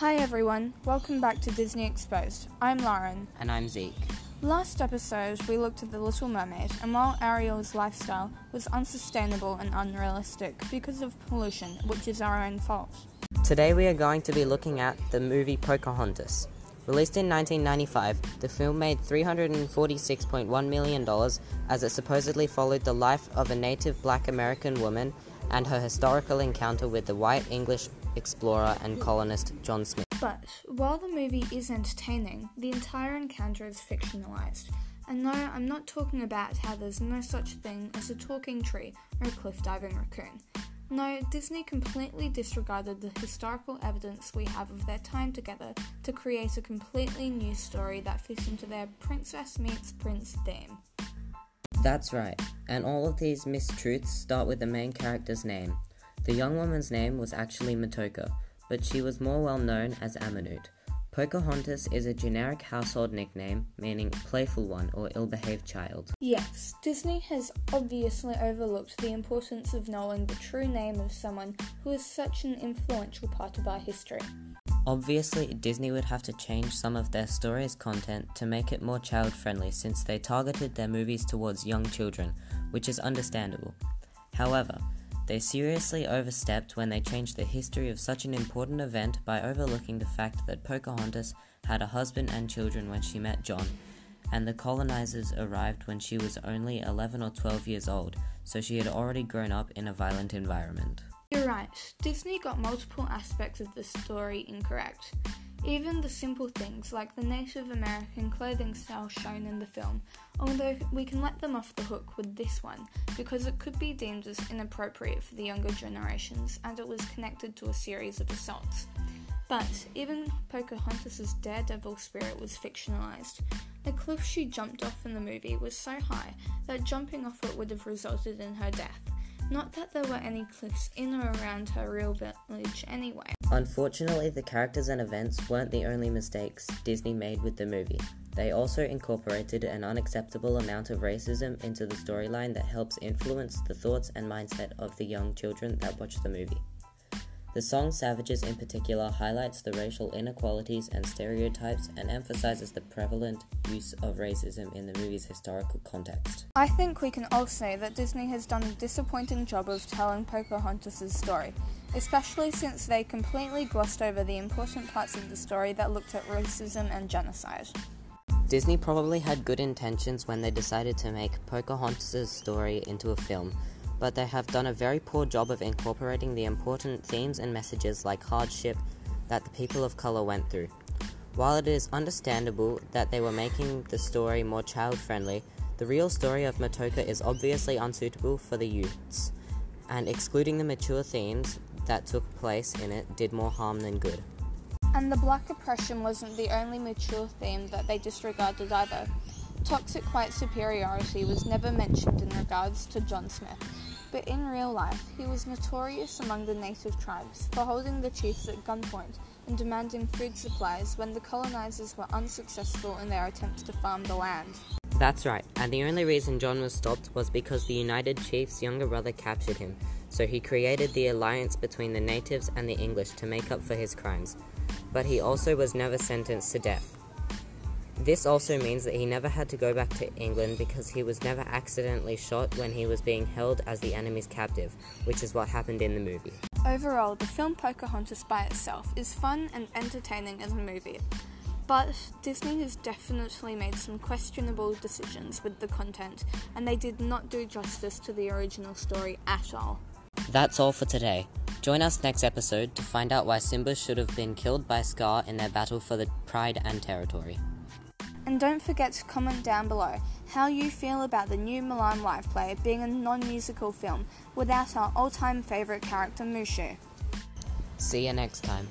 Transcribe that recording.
Hi everyone, welcome back to Disney Exposed. I'm Lauren. And I'm Zeke. Last episode, we looked at The Little Mermaid, and while Ariel's lifestyle was unsustainable and unrealistic because of pollution, which is our own fault. Today we are going to be looking at the movie Pocahontas. Released in 1995, the film made $346.1 million as it supposedly followed the life of a native black American woman and her historical encounter with the white English explorer and colonist John Smith. But while the movie is entertaining, the entire encounter is fictionalized. And no, I'm not talking about how there's no such thing as a talking tree or a cliff diving raccoon. No, Disney completely disregarded the historical evidence we have of their time together to create a completely new story that fits into their princess meets prince theme. That's right, and all of these mistruths start with the main character's name. The young woman's name was actually Matoaka, but she was more well known as Amonute. Pocahontas is a generic household nickname meaning playful one or ill behaved child. Yes, Disney has obviously overlooked the importance of knowing the true name of someone who is such an influential part of our history. Obviously, Disney would have to change some of their story's content to make it more child friendly since they targeted their movies towards young children, which is understandable. However, they seriously overstepped when they changed the history of such an important event by overlooking the fact that Pocahontas had a husband and children when she met John, and the colonizers arrived when she was only 11 or 12 years old, so she had already grown up in a violent environment. You're right, Disney got multiple aspects of the story incorrect. Even the simple things like the Native American clothing style shown in the film, although we can let them off the hook with this one because it could be deemed as inappropriate for the younger generations and it was connected to a series of assaults. But even Pocahontas' daredevil spirit was fictionalized. The cliff she jumped off in the movie was so high that jumping off it would have resulted in her death. Not that there were any cliffs in or around her real village anyway. Unfortunately, the characters and events weren't the only mistakes Disney made with the movie. They also incorporated an unacceptable amount of racism into the storyline that helps influence the thoughts and mindset of the young children that watch the movie. The song Savages in particular highlights the racial inequalities and stereotypes and emphasizes the prevalent use of racism in the movie's historical context. I think we can all say that Disney has done a disappointing job of telling Pocahontas' story, especially since they completely glossed over the important parts of the story that looked at racism and genocide. Disney probably had good intentions when they decided to make Pocahontas' story into a film but they have done a very poor job of incorporating the important themes and messages like hardship that the people of color went through. While it is understandable that they were making the story more child friendly, the real story of Matoaka is obviously unsuitable for the youths, and excluding the mature themes that took place in it did more harm than good. And the black oppression wasn't the only mature theme that they disregarded either. Toxic white superiority was never mentioned in regards to John Smith, but in real life, he was notorious among the native tribes for holding the chiefs at gunpoint and demanding food supplies when the colonizers were unsuccessful in their attempts to farm the land. That's right, and the only reason John was stopped was because the United Chief's younger brother captured him, so he created the alliance between the natives and the English to make up for his crimes. But he also was never sentenced to death. This also means that he never had to go back to England because he was never accidentally shot when he was being held as the enemy's captive, which is what happened in the movie. Overall, the film Pocahontas by itself is fun and entertaining as a movie, but Disney has definitely made some questionable decisions with the content, and they did not do justice to the original story at all. That's all for today. Join us next episode to find out why Simba should have been killed by Scar in their battle for the pride and territory. And don't forget to comment down below how you feel about the new Mulan live play being a non musical film without our all time favourite character Mushu. See you next time.